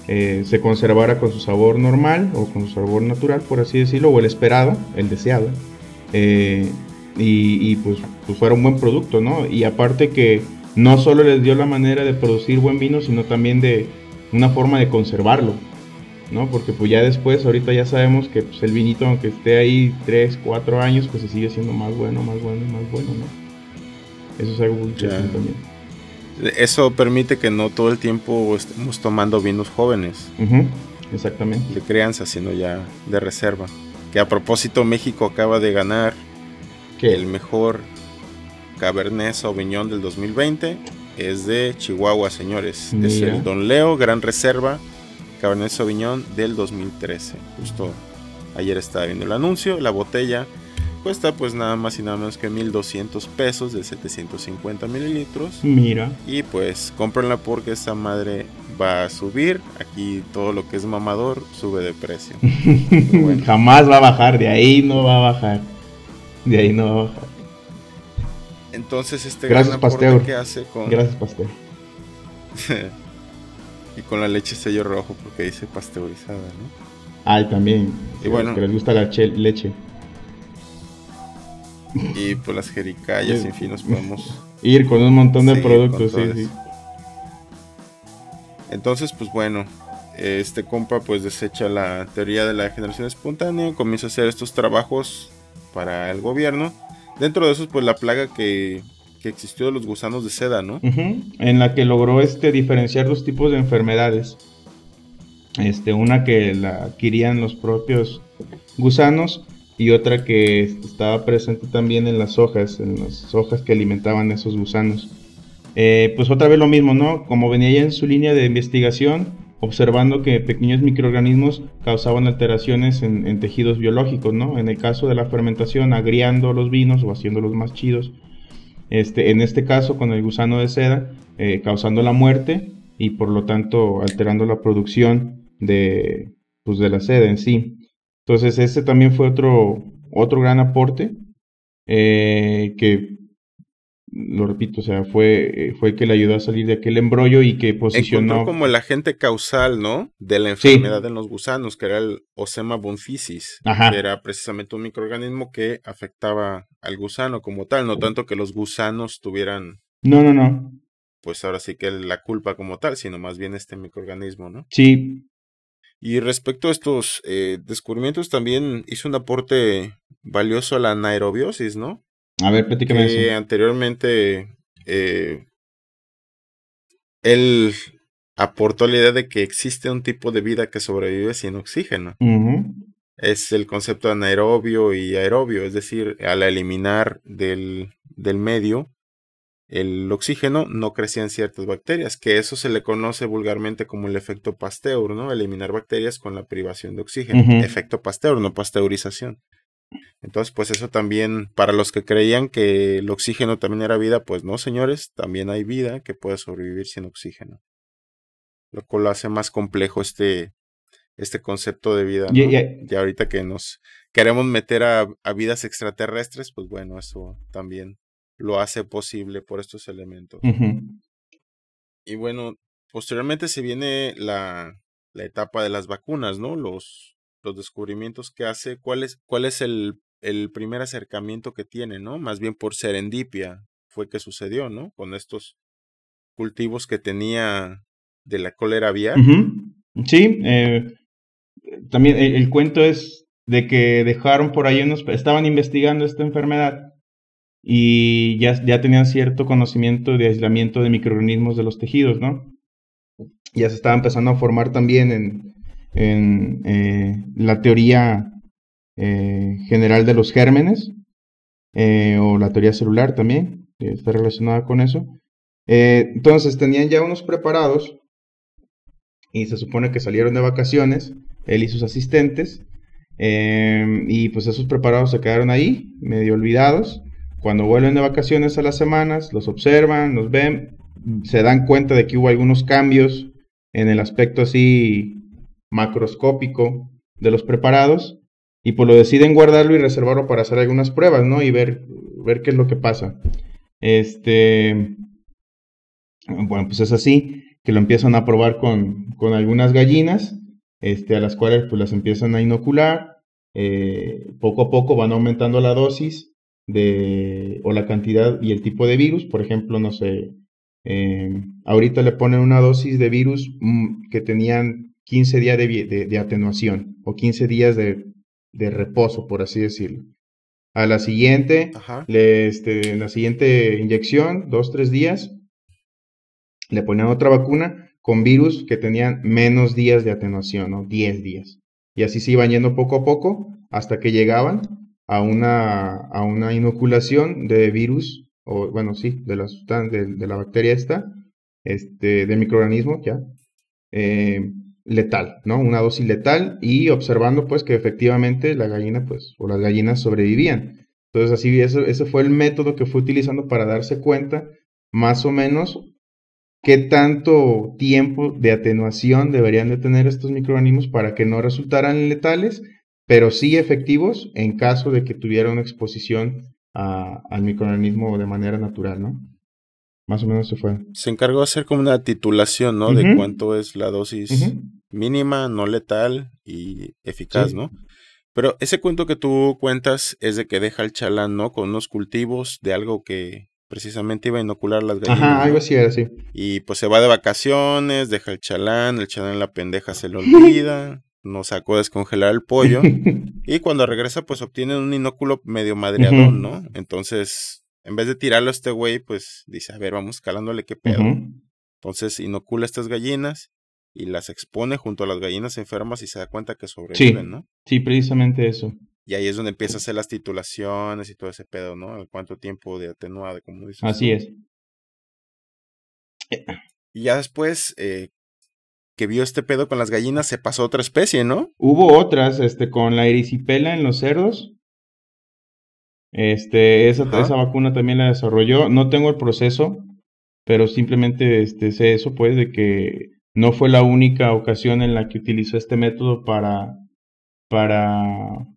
eh, se conservara con su sabor normal o con su sabor natural, por así decirlo, o el esperado, el deseado. Eh, y, pues, pues fuera un buen producto, ¿no? Y aparte que no solo les dio la manera de producir buen vino, sino también de una forma de conservarlo, ¿no? Porque pues ya después, ahorita ya sabemos que pues, el vinito, aunque esté ahí 3, 4 años, pues se sigue siendo más bueno, más bueno y más bueno, ¿no? Eso es algo muy interesante también. Eso permite que no todo el tiempo estemos tomando vinos jóvenes. Exactamente. De crianza, sino ya de reserva. Que a propósito, México acaba de ganar el mejor Cabernet Sauvignon del 2020 es de Chihuahua, señores. Es el Don Leo Gran Reserva Cabernet Sauvignon del 2013. Justo ayer estaba viendo el anuncio. La botella cuesta pues nada más y nada menos que 1200 pesos de 750 mililitros. Mira. Y pues cómprenla porque esta madre va a subir. Aquí todo lo que es mamador sube de precio. Jamás va a bajar, de ahí no va a bajar. De ahí no va a bajar. Entonces este Gracias, gran que hace con... Gracias, Pasteur. y con la leche sello rojo porque dice pasteurizada, ¿no? Ay, también. Y bueno, que les gusta la leche. Y pues las jericayas, en fin, nos podemos ir con un montón de productos, sí, sí. Entonces, pues bueno, este compa pues desecha la teoría de la generación espontánea, comienza a hacer estos trabajos para el gobierno Dentro de eso, pues la plaga que, existió de los gusanos de seda, ¿no? En la que logró este, diferenciar dos tipos de enfermedades. Este, una que la adquirían los propios gusanos y otra que estaba presente también en las hojas, en las hojas que alimentaban esos gusanos. Eh, pues otra vez lo mismo, ¿no? Como venía ya en su línea de investigación, observando que pequeños microorganismos causaban alteraciones en, tejidos biológicos, ¿no? En el caso de la fermentación, agriando los vinos o haciéndolos más chidos. Este, en este caso, con el gusano de seda, eh, causando la muerte y por lo tanto alterando la producción de, pues, de la seda en sí. Entonces, este también fue otro, otro gran aporte eh, que lo repito, o sea, fue, eh, fue que le ayudó a salir de aquel embrollo y que posicionó. Encontró como el agente causal, ¿no? De la enfermedad en los gusanos, que era el Osema bonficis, que era precisamente un microorganismo que afectaba al gusano como tal, no tanto que los gusanos tuvieran. No, no, no. pues ahora sí que la culpa como tal, sino más bien este microorganismo, ¿no? Sí. Y respecto a estos eh, descubrimientos, también hizo un aporte valioso a la anaerobiosis, ¿no? A ver. Que anteriormente eh, él aportó la idea de que existe un tipo de vida que sobrevive sin oxígeno. Es el concepto anaerobio y aerobio, es decir, al eliminar del, del medio el oxígeno no crecían ciertas bacterias, que eso se le conoce vulgarmente como el efecto Pasteur, ¿no? Eliminar bacterias con la privación de oxígeno. Efecto Pasteur, no pasteurización. Entonces, pues eso también, para los que creían que el oxígeno también era vida, pues no, señores, también hay vida que puede sobrevivir sin oxígeno. Lo cual lo hace más complejo este, este concepto de vida. ¿no? Y ahorita que nos queremos meter a, a vidas extraterrestres, pues bueno, eso también lo hace posible por estos elementos. Y bueno, posteriormente se viene la, la, etapa de las vacunas, ¿no? Los, los descubrimientos que hace, cuál es, cuál es el, el primer acercamiento que tiene, ¿no? Más bien por serendipia fue que sucedió, ¿no? Con estos cultivos que tenía de la cólera aviar. Sí, eh, también el, el, cuento es de que dejaron por ahí unos, estaban investigando esta enfermedad y ya, ya tenían cierto conocimiento de aislamiento de microorganismos de los tejidos, ¿no? Ya se estaba empezando a formar también en, en eh, la teoría eh, general de los gérmenes, eh, o la teoría celular también, que está relacionada con eso. entonces tenían ya unos preparados y se supone que salieron de vacaciones, él y sus asistentes, y pues esos preparados se quedaron ahí, medio olvidados, cuando vuelven de vacaciones a las semanas, los observan, los ven, se dan cuenta de que hubo algunos cambios en el aspecto así macroscópico de los preparados y pues lo deciden guardarlo y reservarlo para hacer algunas pruebas, ¿no? Y ver, ver qué es lo que pasa. Este, bueno, pues es así, que lo empiezan a probar con, con algunas gallinas, este, a las cuales pues las empiezan a inocular, eh, poco a poco van aumentando la dosis de, o la cantidad y el tipo de virus. Por ejemplo, no sé, eh, ahorita le ponen una dosis de virus mm, que tenían 15 días de, de, atenuación o 15 días de, de, reposo, por así decirlo. A la siguiente, le, este, en la siguiente inyección, dos, tres días, le ponían otra vacuna con virus que tenían menos días de atenuación, ¿no? 10 días. Y así se iban yendo poco a poco hasta que llegaban a una, a una inoculación de virus, o bueno, sí, de la sustancia, de, la bacteria esta, este, del microorganismo, ya, eh, letal, ¿no? Una dosis letal y observando pues que efectivamente la gallina, pues, o las gallinas sobrevivían. Entonces así, eso, ese fue el método que fue utilizando para darse cuenta más o menos qué tanto tiempo de atenuación deberían de tener estos microorganismos para que no resultaran letales pero sí efectivos en caso de que tuviera una exposición al microorganismo de manera natural, ¿no? Más o menos se fue. Se encargó de hacer como una titulación, ¿no? De cuánto es la dosis mínima, no letal y eficaz, ¿no? Pero ese cuento que tú cuentas es de que deja el chalán, ¿no? Con unos cultivos de algo que precisamente iba a inocular las gallinas. Ajá, algo así era, sí. Y pues se va de vacaciones, deja el chalán, el chalán la pendeja se lo olvida, no sacó a descongelar el pollo. y cuando regresa, pues obtiene un inóculo medio madreadón, ¿no? Entonces, en vez de tirarlo a este güey, pues dice, a ver, vamos calándole qué pedo. Entonces inocula estas gallinas y las expone junto a las gallinas enfermas y se da cuenta que sobreviven, ¿no? Sí, precisamente eso. Y ahí es donde empieza a hacer las titulaciones y todo ese pedo, ¿no? cuánto tiempo de atenuada, como dices. Así es. Y ya después, eh, que vio este pedo con las gallinas se pasó a otra especie, ¿no? Hubo otras, este, con la erisipela en los cerdos. Este, esa, esa vacuna también la desarrolló. No tengo el proceso, pero simplemente este, sé eso, pues, de que no fue la única ocasión en la que utilizó este método para, para,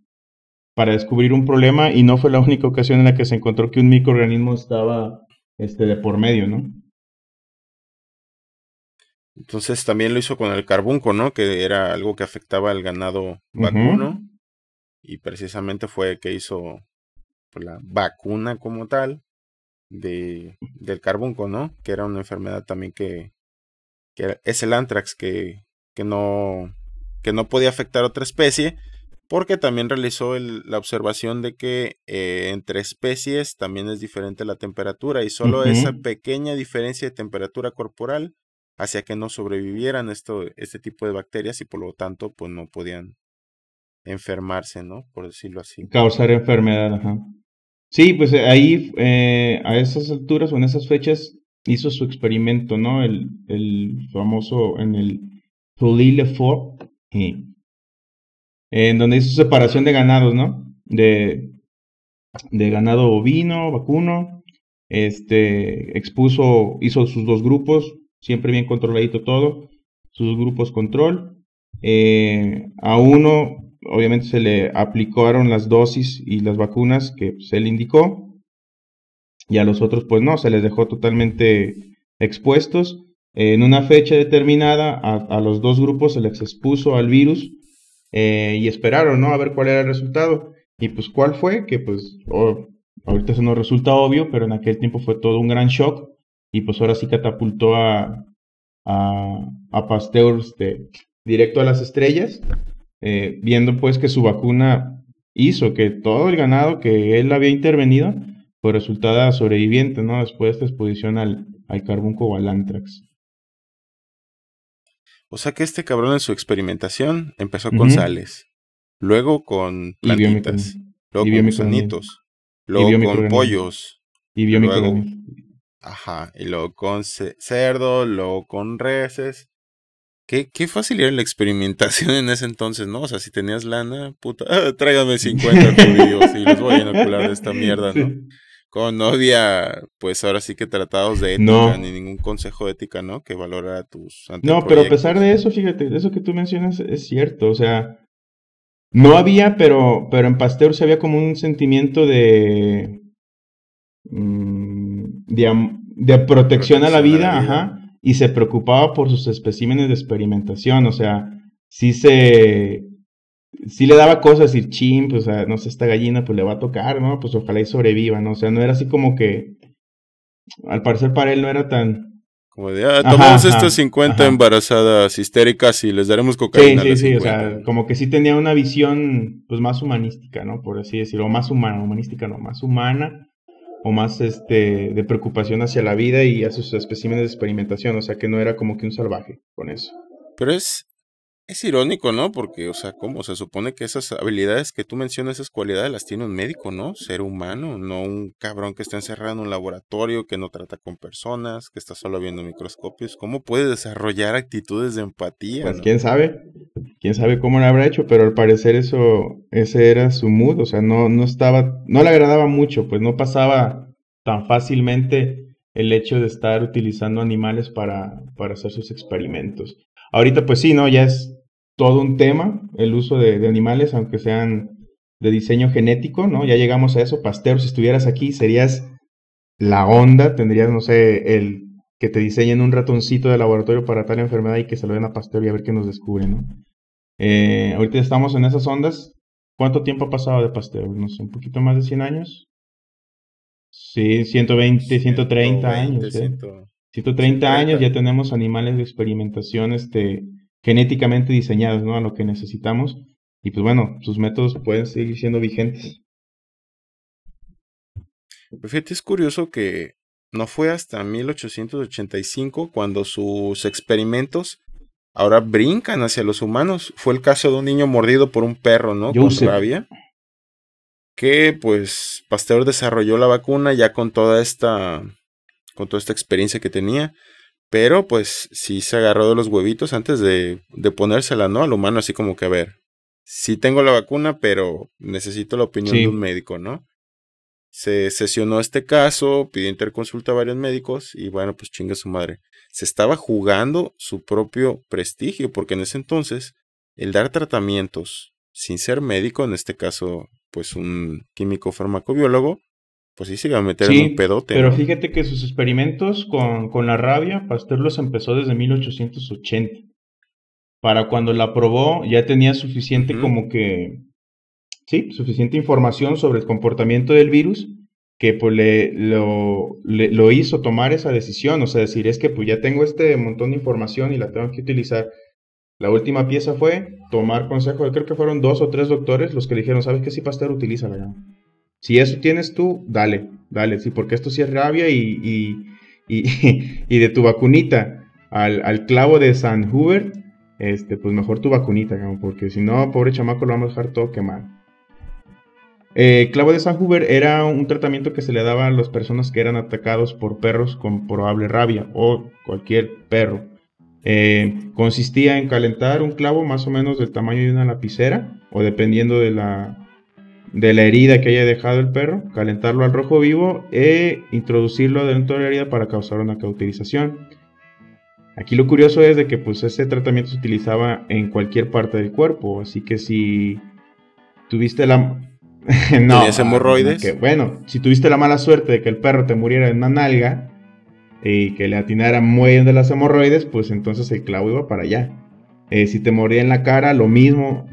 para descubrir un problema y no fue la única ocasión en la que se encontró que un microorganismo estaba este, de por medio, ¿no? Entonces también lo hizo con el carbunco, ¿no? Que era algo que afectaba al ganado vacuno. Y precisamente fue que hizo pues, la vacuna como tal. de, del carbunco, ¿no? Que era una enfermedad también que, que es el anthrax, que, que, no, que no podía afectar a otra especie, porque también realizó la observación de que eh, entre especies también es diferente la temperatura y solo esa pequeña diferencia de temperatura corporal hacía que no sobrevivieran esto, este tipo de bacterias y por lo tanto pues no podían enfermarse, ¿no? Por decirlo así. Causar enfermedad, ajá. Sí, pues eh, ahí a esas alturas o en esas fechas hizo su experimento, ¿no? El, famoso en el Pouilly Fort, en donde hizo separación de ganados, ¿no? De, de ganado bovino, vacuno, este, expuso, hizo sus dos grupos, siempre bien controladito todo, sus grupos control. Eh, a uno, obviamente, se le aplicaron las dosis y las vacunas que se le indicó, y a los otros, pues no, se les dejó totalmente expuestos. en una fecha determinada, a, los dos grupos se les expuso al virus eh, y esperaron, ¿no? A ver cuál era el resultado. Y pues, ¿cuál fue? Que pues, ahorita eso no resulta obvio, pero en aquel tiempo fue todo un gran shock y pues ahora sí catapultó a, a, a Pasteur este, directo a las estrellas, eh, viendo pues que su vacuna hizo que todo el ganado que él había intervenido pues resultada sobreviviente, ¿no? Después de esta exposición al, al carbunco o al antrax. O sea que este cabrón en su experimentación empezó con sales, luego con plantitas, luego con gusanitos, luego con pollos, y luego, Ajá, y luego con cerdo, luego con reses. Qué, qué fácil era la experimentación en ese entonces, ¿no? O sea, si tenías lana, puta, tráigame 50 judíos y los voy a inocular de esta mierda, ¿no? Con no había, pues ahora sí que tratados de ética, ni ningún consejo de ética, ¿no? Que valorara tus No, pero a pesar de eso, fíjate, eso que tú mencionas es cierto, o sea, no había, pero, pero en Pasteur se había como un sentimiento de... Mm, de, protección, a la vida, ajá, y se preocupaba por sus especímenes de experimentación, o sea, sí se, sí le daba cosas, decir, chim, pues, no sé, esta gallina, pues le va a tocar, ¿no? Pues ojalá y sobreviva, ¿no? O sea, no era así como que, al parecer para él no era tan... Como de, ah, tomamos estas 50 embarazadas histéricas y les daremos cocaína. Sí, sí, sí, o sea, como que sí tenía una visión, pues, más humanística, ¿no? Por así decirlo, más humana, humanística no, más humana, o más, este, de preocupación hacia la vida y a sus especímenes de experimentación, o sea, que no era como que un salvaje con eso. Pero es, es irónico, ¿no? Porque, o sea, ¿cómo? Se supone que esas habilidades que tú mencionas, esas cualidades las tiene un médico, ¿no? Ser humano, no un cabrón que está encerrado en un laboratorio, que no trata con personas, que está solo viendo microscopios. ¿Cómo puede desarrollar actitudes de empatía? Pues quién sabe, quién sabe cómo lo habrá hecho, pero al parecer eso, ese era su mood, o sea, no, no estaba, no le agradaba mucho, pues no pasaba tan fácilmente el hecho de estar utilizando animales para, para hacer sus experimentos. Ahorita pues sí, ¿no? Ya es todo un tema el uso de, animales, aunque sean de diseño genético, ¿no? Ya llegamos a eso. Pasteur, si estuvieras aquí, serías la onda, tendrías, no sé, el que te diseñen un ratoncito de laboratorio para tal enfermedad y que se lo den a Pasteur y a ver qué nos descubre, ¿no? Eh, ahorita estamos en esas ondas. ¿Cuánto tiempo ha pasado de Pasteur? No sé, un poquito más de 100 años. Sí, 120, 130 años. 130 años ya tenemos animales de experimentación, este, genéticamente diseñados, ¿no? A lo que necesitamos. Y pues bueno, sus métodos pueden seguir siendo vigentes. Pues fíjate, es curioso que no fue hasta 1885 cuando sus experimentos ahora brincan hacia los humanos. Fue el caso de un niño mordido por un perro, ¿no? Con rabia. Que pues Pasteur desarrolló la vacuna ya con toda esta con toda esta experiencia que tenía pero pues sí se agarró de los huevitos antes de, de ponérsela, ¿no? Al humano, así como que, a ver, sí tengo la vacuna, pero necesito la opinión de un médico, ¿no? Se sesionó este caso, pidió interconsulta a varios médicos y bueno, pues chinga su madre. Se estaba jugando su propio prestigio, porque en ese entonces el dar tratamientos sin ser médico, en este caso, pues un químico farmacobiólogo, pues sí se iba a meter en un pedote. Pero fíjate que sus experimentos con, con, la rabia, Pasteur los empezó desde 1880. Para cuando la probó, ya tenía suficiente como que. Sí, suficiente información sobre el comportamiento del virus que pues le lo, lo, hizo tomar esa decisión, o sea, decir, es que pues ya tengo este montón de información y la tengo que utilizar. La última pieza fue tomar consejo, creo que fueron dos o tres doctores los que le dijeron, ¿sabes qué? Si Pasteur, utilízala ya. Si eso tienes tú, dale, dale, sí, porque esto sí es rabia y, y, y, de tu vacunita al, al, clavo de San Hubert, este, pues mejor tu vacunita, porque si no, pobre chamaco, lo vamos a dejar todo quemado. Eh, clavo de San Hoover era un tratamiento que se le daba a las personas que eran atacados por perros con probable rabia o cualquier perro. Eh, consistía en calentar un clavo más o menos del tamaño de una lapicera o dependiendo de la, de la herida que haya dejado el perro, calentarlo al rojo vivo e introducirlo dentro de la herida para causar una cauterización. Aquí lo curioso es de que pues ese tratamiento se utilizaba en cualquier parte del cuerpo, así que si tuviste la no. ¿Tenías hemorroides? bueno, si tuviste la mala suerte de que el perro te muriera en una nalga y que le atinara muy bien de las hemorroides, pues entonces el clavo iba para allá. Eh, si te moría en la cara, lo mismo.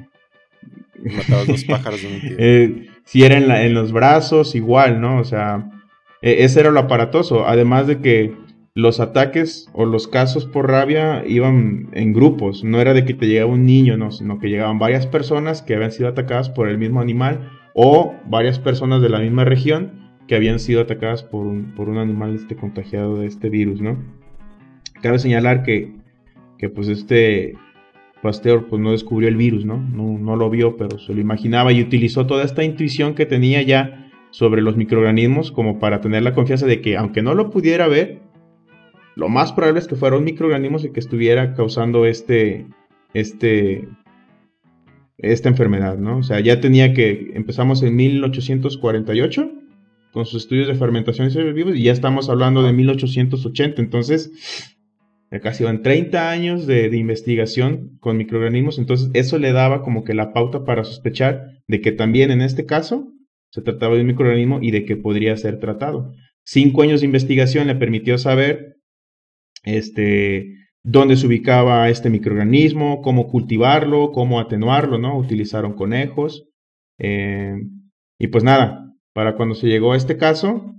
Matabas dos pájaros de un tiro. Eh, si era en, los brazos, igual, ¿no? O sea, e, ese era lo aparatoso. Además de que los ataques o los casos por rabia iban en grupos. No era de que te llegaba un niño, no, sino que llegaban varias personas que habían sido atacadas por el mismo animal o varias personas de la misma región que habían sido atacadas por un, por un animal este, contagiado de este virus, ¿no? Cabe señalar que, que pues este Pasteur pues no descubrió el virus, ¿no? ¿no? No lo vio, pero se lo imaginaba y utilizó toda esta intuición que tenía ya sobre los microorganismos como para tener la confianza de que aunque no lo pudiera ver, lo más probable es que fuera un microorganismo que estuviera causando este, este esta enfermedad, ¿no? O sea, ya tenía que, empezamos en 1848 con sus estudios de fermentación de seres vivos y ya estamos hablando de 1880, entonces casi van 30 años de, investigación con microorganismos, entonces eso le daba como que la pauta para sospechar de que también en este caso se trataba de un microorganismo y de que podría ser tratado. Cinco años de investigación le permitió saber este, dónde se ubicaba este microorganismo, cómo cultivarlo, cómo atenuarlo, ¿no? Utilizaron conejos. Eh, y pues nada, para cuando se llegó a este caso,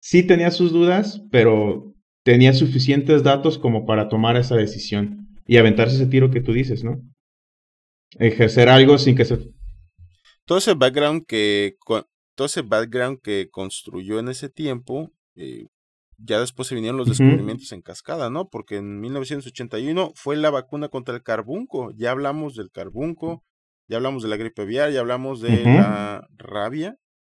sí tenía sus dudas, pero tenía suficientes datos como para tomar esa decisión y aventarse ese tiro que tú dices, ¿no? Ejercer algo sin que se... Todo ese background que, todo ese background que construyó en ese tiempo, eh, ya después se vinieron los descubrimientos en cascada, ¿no? Porque en 1981 fue la vacuna contra el carbunco. Ya hablamos del carbunco, ya hablamos de la gripe aviar, ya hablamos de la rabia.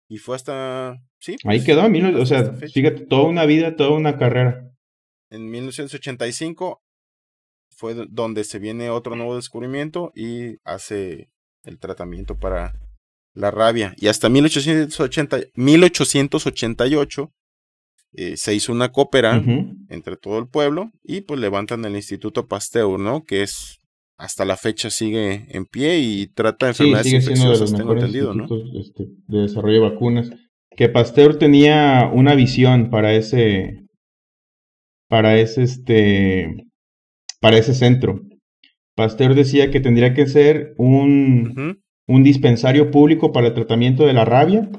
Y fue hasta. Sí. Ahí pues, quedó, o sea, fíjate, toda una vida, toda una carrera. En 1985 fue donde se viene otro nuevo descubrimiento y hace el tratamiento para la rabia. Y hasta 1880, 1888 eh, se hizo una cópera entre todo el pueblo y pues levantan el Instituto Pasteur, ¿no? Que es hasta la fecha sigue en pie y trata enfermedades sí, infecciosas, de tengo entendido, ¿no? Este, de desarrollo de vacunas. Que Pasteur tenía una visión para ese para ese este para ese centro. Pasteur decía que tendría que ser un, un dispensario público para el tratamiento de la rabia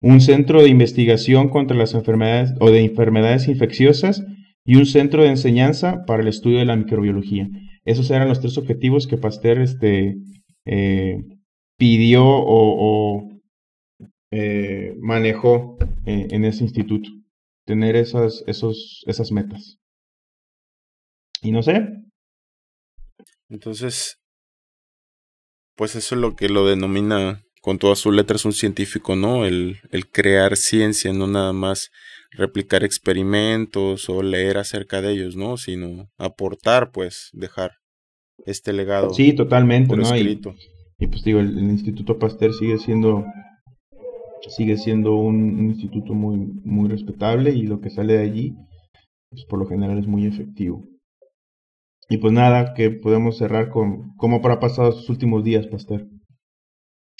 un centro de investigación contra las enfermedades o de enfermedades infecciosas y un centro de enseñanza para el estudio de la microbiología. Esos eran los tres objetivos que Pasteur este, eh, pidió o, eh, manejó eh, en ese instituto. Tener esas, esos, esas metas. Y no sé. Entonces, pues eso es lo que lo denomina con todas sus letras un científico, ¿no? El, el crear ciencia, no nada más replicar experimentos o leer acerca de ellos, ¿no? Sino aportar, pues, dejar este legado. Sí, totalmente, ¿no? Escrito. Y, pues digo, el, Instituto Pasteur sigue siendo sigue siendo un, instituto muy, muy respetable y lo que sale de allí, pues por lo general es muy efectivo. Y pues nada, que podemos cerrar con cómo para pasado sus últimos días, Pasteur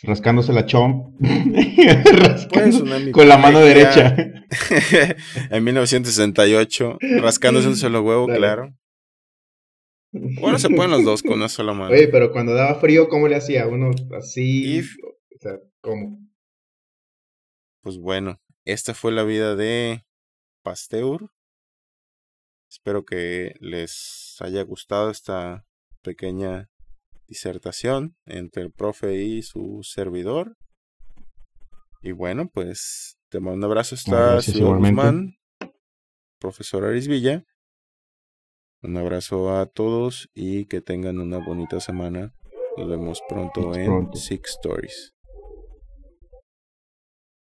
rascándose la chom pues, con la mano derecha. en 1968, rascándose un solo huevo, claro. Bueno, se pueden los dos con una sola mano. Oye, pero cuando daba frío, ¿cómo le hacía? Uno así. O sea, ¿cómo? Pues bueno, esta fue la vida de Pasteur. Espero que les haya gustado esta pequeña disertación entre el profe y su servidor. Y bueno, pues te mando un abrazo hasta Ciudad Guzmán, profesor Aris Villa. Un abrazo a todos y que tengan una bonita semana. Nos vemos pronto en Six Stories.